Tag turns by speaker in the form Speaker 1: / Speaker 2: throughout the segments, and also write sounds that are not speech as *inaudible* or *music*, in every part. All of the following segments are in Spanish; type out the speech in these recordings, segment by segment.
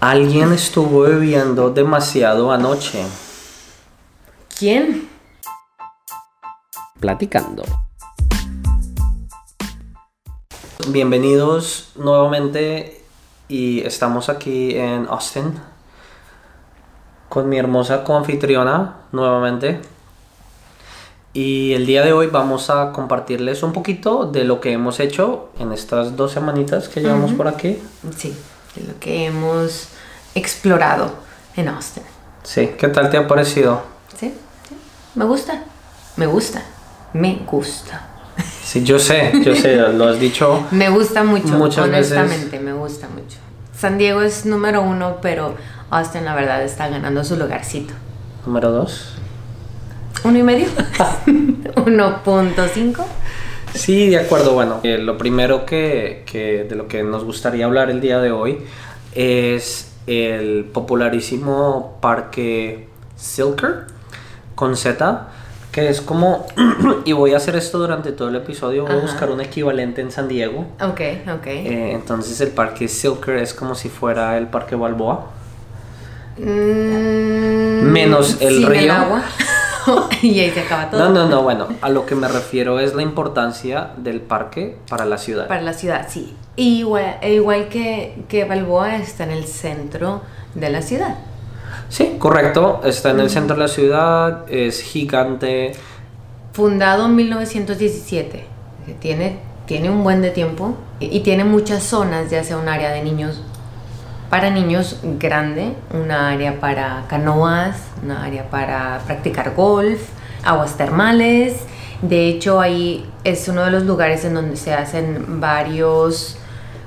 Speaker 1: Alguien estuvo bebiendo demasiado anoche.
Speaker 2: ¿Quién?
Speaker 3: Platicando.
Speaker 1: Bienvenidos nuevamente y estamos aquí en Austin con mi hermosa coanfitriona nuevamente. Y el día de hoy vamos a compartirles un poquito de lo que hemos hecho en estas dos semanitas que llevamos por aquí.
Speaker 2: Sí, de lo que hemos explorado en Austin.
Speaker 1: Sí, ¿qué tal te ha parecido?
Speaker 2: ¿Sí? sí. Me gusta. Me gusta. Me gusta.
Speaker 1: Sí, yo sé, yo sé, *laughs* lo has dicho.
Speaker 2: Me gusta mucho,
Speaker 1: Muchas veces.
Speaker 2: honestamente, me gusta mucho. San Diego es número uno, pero Austin la verdad está ganando su lugarcito.
Speaker 1: Número dos.
Speaker 2: ¿Uno y medio? *laughs* *laughs* ¿1.5?
Speaker 1: Sí, de acuerdo. Bueno, eh, lo primero que, que de lo que nos gustaría hablar el día de hoy es el popularísimo parque Silker con Z, que es como, *clears throat* y voy a hacer esto durante todo el episodio, voy a buscar un equivalente en San Diego.
Speaker 2: Ok, ok.
Speaker 1: Eh, entonces el parque Silker es como si fuera el parque Balboa.
Speaker 2: Mm,
Speaker 1: Menos el río.
Speaker 2: agua. *laughs* *laughs* y ahí se acaba todo.
Speaker 1: No, no, no, bueno, a lo que me refiero es la importancia del parque para la ciudad.
Speaker 2: Para la ciudad, sí. Igual, e igual que, que Balboa está en el centro de la ciudad.
Speaker 1: Sí, correcto. Está en el centro de la ciudad, es gigante.
Speaker 2: Fundado en 1917. que Tiene, tiene un buen de tiempo y, y tiene muchas zonas, ya sea un área de niños para niños grande, una área para canoas, una área para practicar golf, aguas termales. De hecho, ahí es uno de los lugares en donde se hacen varios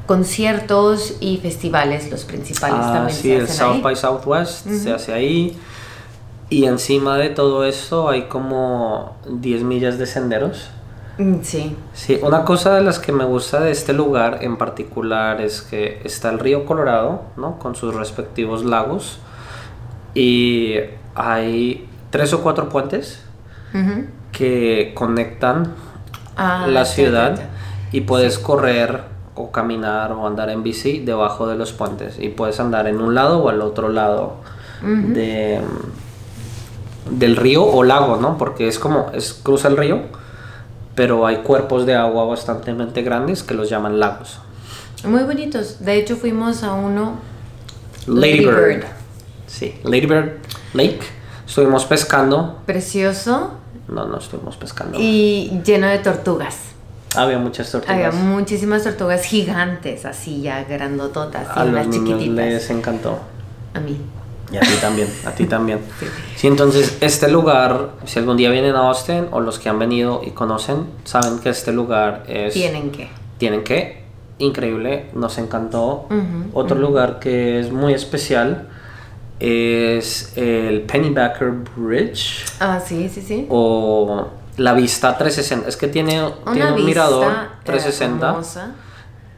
Speaker 2: conciertos y festivales, los principales
Speaker 1: Ah,
Speaker 2: también
Speaker 1: sí,
Speaker 2: se
Speaker 1: el South
Speaker 2: ahí.
Speaker 1: by Southwest se hace ahí. Y encima de todo eso hay como 10 millas de senderos.
Speaker 2: Mm, Sí,
Speaker 1: Sí, una cosa de las que me gusta de este lugar en particular es que está el río Colorado, ¿no? Con sus respectivos lagos. Y hay tres o cuatro puentes que conectan
Speaker 2: Ah,
Speaker 1: la ciudad y puedes correr o caminar o andar en bici debajo de los puentes y puedes andar en un lado o al otro lado de, del río o lago, ¿no? Porque es como, es cruza el río, pero hay cuerpos de agua bastante grandes que los llaman lagos.
Speaker 2: Muy bonitos. De hecho, fuimos a uno.
Speaker 1: Lady
Speaker 2: Lady
Speaker 1: Bird.
Speaker 2: Bird.
Speaker 1: Sí, Lady Bird Lake. Estuvimos pescando.
Speaker 2: Precioso
Speaker 1: No, no estuvimos pescando.
Speaker 2: y lleno de tortugas.
Speaker 1: Había muchas tortugas.
Speaker 2: Había muchísimas tortugas gigantes, así ya grandototas,
Speaker 1: A
Speaker 2: y
Speaker 1: los
Speaker 2: unas
Speaker 1: niños
Speaker 2: chiquititas.
Speaker 1: les encantó.
Speaker 2: A mí.
Speaker 1: Y a ti también, a ti también. *laughs*
Speaker 2: Sí.
Speaker 1: Sí, entonces este lugar, si algún día vienen a Austin o los que han venido y conocen, saben que este lugar es...
Speaker 2: Tienen que.
Speaker 1: Tienen que, increíble, nos encantó. Otro lugar que es muy especial es el Pennybacker Bridge
Speaker 2: Ah, sí, sí, sí.
Speaker 1: o la vista 360. Es que tiene, tiene un mirador
Speaker 2: eh,
Speaker 1: 360
Speaker 2: hermosa.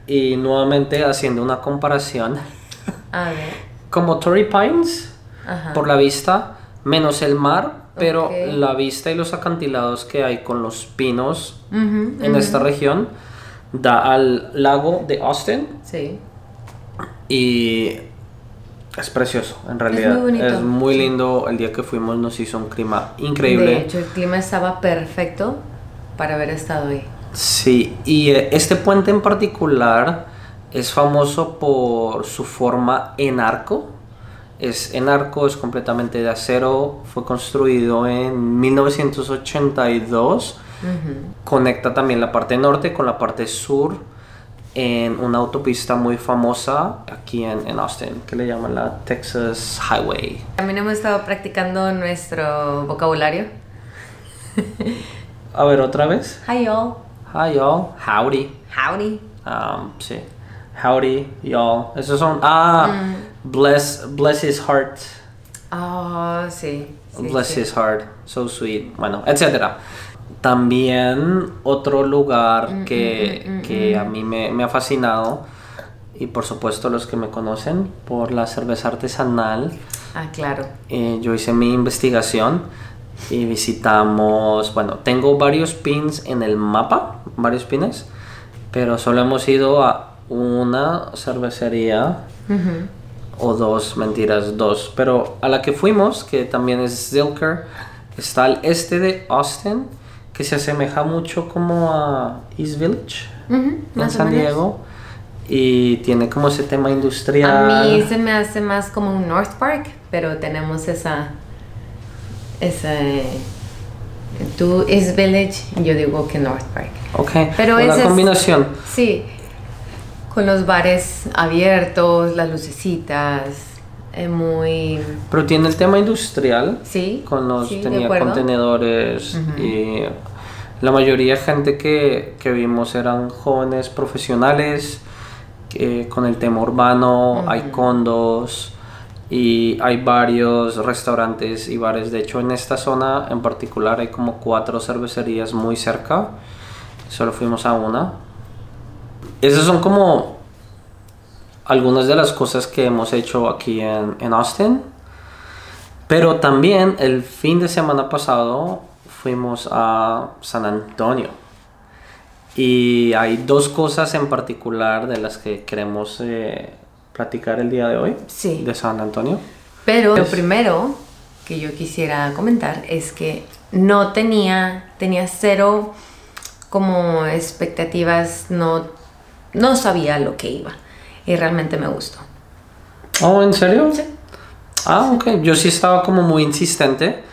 Speaker 1: y nuevamente haciendo una comparación *laughs*
Speaker 2: A ver.
Speaker 1: Como Torrey Pines
Speaker 2: Ajá.
Speaker 1: por la vista, menos el mar, pero
Speaker 2: Ok.
Speaker 1: la vista y los acantilados que hay con los pinos
Speaker 2: Ujú,
Speaker 1: en esta región da al lago de Austin
Speaker 2: Sí.
Speaker 1: y es precioso en realidad.
Speaker 2: muy bonito,
Speaker 1: Es muy lindo. El día que fuimos nos hizo un clima
Speaker 2: De
Speaker 1: increíble.
Speaker 2: hecho, el clima estaba perfecto para haber estado ahí.
Speaker 1: Sí, y eh, este puente en particular es famoso por su forma en arco. Es en arco, es completamente de acero, fue construido en 1982.
Speaker 2: Ujú.
Speaker 1: Conecta también la parte norte con la parte sur en una autopista muy famosa aquí en, en Austin, que le llaman la Texas Highway.
Speaker 2: También hemos estado practicando nuestro vocabulario.
Speaker 1: A ver, otra vez.
Speaker 2: Hi, y'all.
Speaker 1: Hi, y'all. Howdy.
Speaker 2: Howdy.
Speaker 1: Um, sí. Howdy, y'all. Esos son. Ah,
Speaker 2: Mm.
Speaker 1: bless, bless his heart.
Speaker 2: Oh, sí. sí,
Speaker 1: bless
Speaker 2: sí.
Speaker 1: his heart. So sweet. Bueno, etcétera. También otro lugar
Speaker 2: Mm,
Speaker 1: que, que a mí me, me ha fascinado, y por supuesto los que me conocen, por la cerveza artesanal.
Speaker 2: Ah, claro.
Speaker 1: Eh, yo hice mi investigación y visitamos, bueno, tengo varios pins en el mapa, varios pines, pero solo hemos ido a una cervecería o dos, mentiras, dos. Pero a la que fuimos, que también es Zilker, está al este de Austin, que se asemeja mucho como a East Village en San. Diego. Y tiene como ese tema industrial.
Speaker 2: A mí se me hace más como un North Park, pero tenemos esa. Esa. Tú es Village, yo digo que North Park.
Speaker 1: Ok,
Speaker 2: Pero
Speaker 1: una
Speaker 2: ese es-
Speaker 1: combinación.
Speaker 2: Sí, con los bares abiertos, las lucecitas, eh, muy.
Speaker 1: Pero tiene el tema industrial.
Speaker 2: Sí,
Speaker 1: Con los,
Speaker 2: sí,
Speaker 1: tenía contenedores y la mayoría de gente que, que vimos eran jóvenes profesionales que con el tema urbano, hay condos y hay varios restaurantes y bares. De hecho, en esta zona en particular hay como cuatro cervecerías muy cerca. Solo fuimos a una. Esas son como algunas de las cosas que hemos hecho aquí en, en Austin. Pero también el fin de semana pasado fuimos a San Antonio. Y hay dos cosas en particular de las que queremos eh, platicar el día de hoy.
Speaker 2: Sí.
Speaker 1: De San Antonio.
Speaker 2: Pero lo primero que yo quisiera comentar es que no tenía, tenía cero como expectativas, no, no sabía lo que iba y realmente me gustó.
Speaker 1: Oh, ¿en serio?
Speaker 2: Sí.
Speaker 1: Ah, ok. Yo sí estaba como muy insistente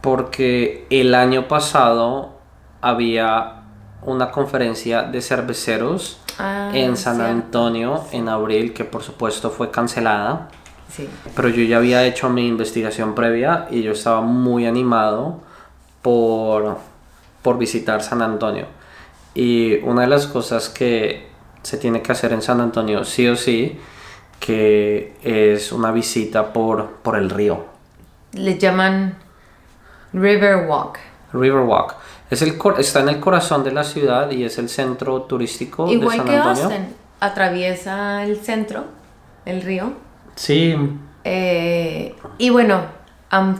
Speaker 1: porque el año pasado había una conferencia de cerveceros
Speaker 2: Ah,
Speaker 1: en San. Antonio en abril que por supuesto fue cancelada.
Speaker 2: Sí.
Speaker 1: Pero yo ya había hecho mi investigación previa y yo estaba muy animado por, por visitar San Antonio. Y una de las cosas que se tiene que hacer en San Antonio, sí o sí, que es una visita por, por el río.
Speaker 2: Le llaman River Walk.
Speaker 1: Riverwalk. Es el, cor- está en el corazón de la ciudad y es el centro turístico de
Speaker 2: Igual
Speaker 1: San
Speaker 2: que
Speaker 1: Antonio.
Speaker 2: Austin, atraviesa el centro, el río.
Speaker 1: Sí,
Speaker 2: Eh, y bueno,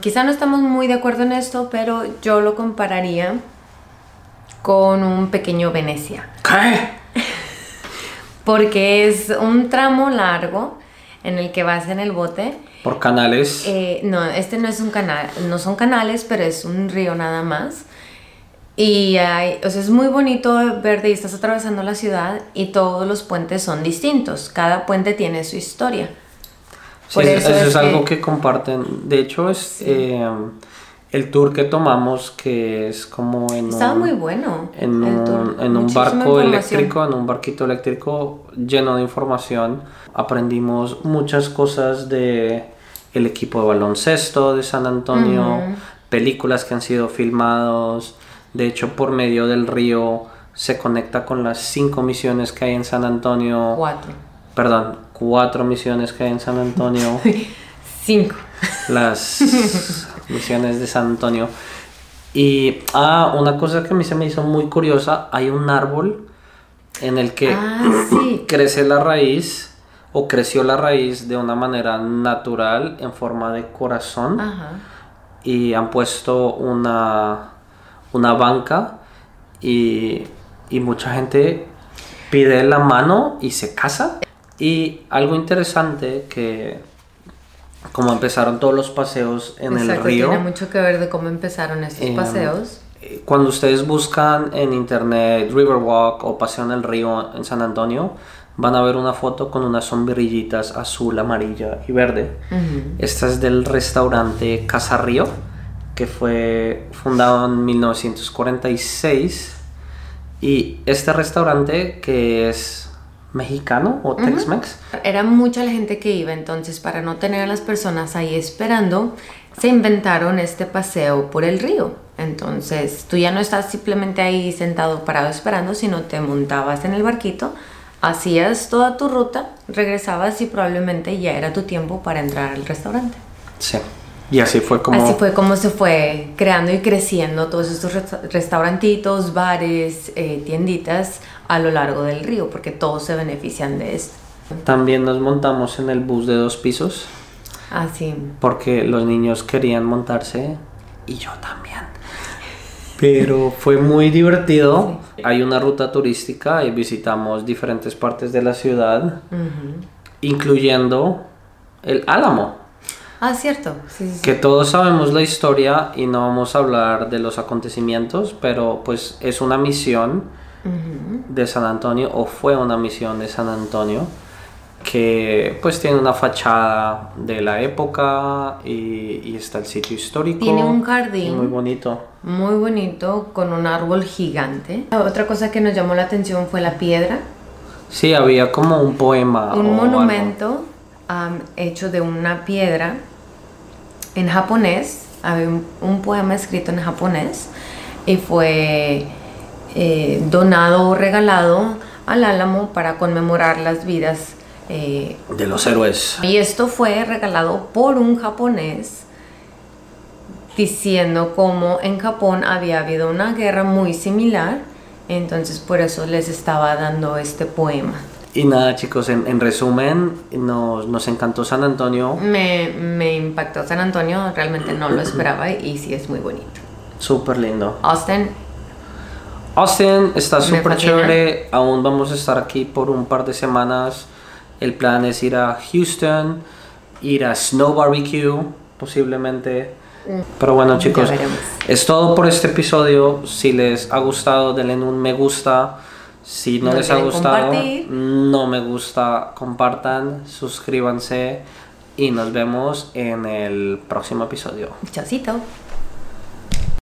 Speaker 2: quizá no estamos muy de acuerdo en esto, pero yo lo compararía con un pequeño Venecia.
Speaker 1: ¿Qué?
Speaker 2: Porque es un tramo largo en el que vas en el bote.
Speaker 1: Por canales.
Speaker 2: Eh, no, este no es un canal, no son canales, pero es un río nada más. Y hay, o sea, es muy bonito verde y estás atravesando la ciudad y todos los puentes son distintos. Cada puente tiene su historia.
Speaker 1: Sí,
Speaker 2: Por
Speaker 1: eso, es,
Speaker 2: es
Speaker 1: algo
Speaker 2: que-
Speaker 1: que comparten. De hecho, es eh, el tour que tomamos, que es como en
Speaker 2: Estaba
Speaker 1: un,
Speaker 2: muy bueno.
Speaker 1: en un, en un barco eléctrico, en un barquito eléctrico lleno de información. Aprendimos muchas cosas de el equipo de baloncesto de San Antonio, películas que han sido filmados. De hecho, por medio del río se conecta con las cinco misiones que hay en San Antonio.
Speaker 2: Cuatro.
Speaker 1: Perdón, cuatro misiones que hay en San Antonio. *laughs*
Speaker 2: Cinco.
Speaker 1: las *laughs* misiones de San Antonio. Y ah, una cosa que a mí se me hizo muy curiosa, hay un árbol en el que
Speaker 2: Ah, sí. *clears throat*
Speaker 1: crece la raíz o creció la raíz de una manera natural en forma de corazón
Speaker 2: Ajá.
Speaker 1: y han puesto una, una banca y, y mucha gente pide la mano y se casa. Y algo interesante que como empezaron todos los paseos en el
Speaker 2: Exacto,
Speaker 1: río,
Speaker 2: tiene mucho que ver de cómo empezaron estos
Speaker 1: Em,
Speaker 2: paseos.
Speaker 1: eh, cuando ustedes buscan en internet Riverwalk o Paseo en el Río en San Antonio, van a ver una foto con unas sombrillitas azul, amarilla y verde.
Speaker 2: Ujú.
Speaker 1: Esta es del restaurante Casa Río, que fue fundado en 1946. Y este restaurante, que es mexicano o Tex-Mex,
Speaker 2: Era mucha la gente que iba, entonces para no tener a las personas ahí esperando, se inventaron este paseo por el río. Entonces tú ya no estás simplemente ahí sentado parado esperando, sino te montabas en el barquito, hacías toda tu ruta, regresabas y probablemente ya era tu tiempo para entrar al restaurante.
Speaker 1: sí. Y así fue como...
Speaker 2: Así fue como se fue creando y creciendo todos estos resta- restaurantitos, bares, eh, tienditas a lo largo del río, porque todos se benefician de esto.
Speaker 1: También nos montamos en el bus de dos pisos.
Speaker 2: Así.
Speaker 1: porque los niños querían montarse y yo también. Pero fue muy divertido. Hay una ruta turística y visitamos diferentes partes de la ciudad, incluyendo el Álamo.
Speaker 2: Ah, cierto. Sí, sí, sí.
Speaker 1: Que todos sabemos la historia y no vamos a hablar de los acontecimientos, pero pues es una misión De San Antonio, o fue una misión de San Antonio, que pues tiene una fachada de la época y, y está el sitio histórico.
Speaker 2: Tiene un jardín.
Speaker 1: Muy bonito.
Speaker 2: Muy bonito, con un árbol gigante. Otra cosa que nos llamó la atención fue la piedra.
Speaker 1: Sí, había como un poema.
Speaker 2: un
Speaker 1: o
Speaker 2: monumento am, hecho de una piedra en japonés. Había un, un poema escrito en japonés y fue eh, donado o regalado al Álamo para conmemorar las vidas. eh,
Speaker 1: De los héroes.
Speaker 2: y esto fue regalado por un japonés diciendo cómo en Japón había habido una guerra muy similar. Entonces por eso les estaba dando este poema.
Speaker 1: Y nada, chicos, en, en resumen, nos, nos encantó San Antonio.
Speaker 2: Me, me impactó San Antonio, realmente no lo *clears throat* esperaba y sí es muy bonito.
Speaker 1: Súper lindo.
Speaker 2: Austin,
Speaker 1: Austin está súper chévere. Aún vamos a estar aquí por un par de semanas. El plan es ir a Houston, ir a Snow Barbecue, posiblemente. Pero bueno, chicos, es todo por este episodio. Si les ha gustado, denle un me gusta. Si no,
Speaker 2: No
Speaker 1: les ha gustado,
Speaker 2: compartir.
Speaker 1: no me gusta, compartan, suscríbanse y nos vemos en el próximo episodio.
Speaker 2: chaucito.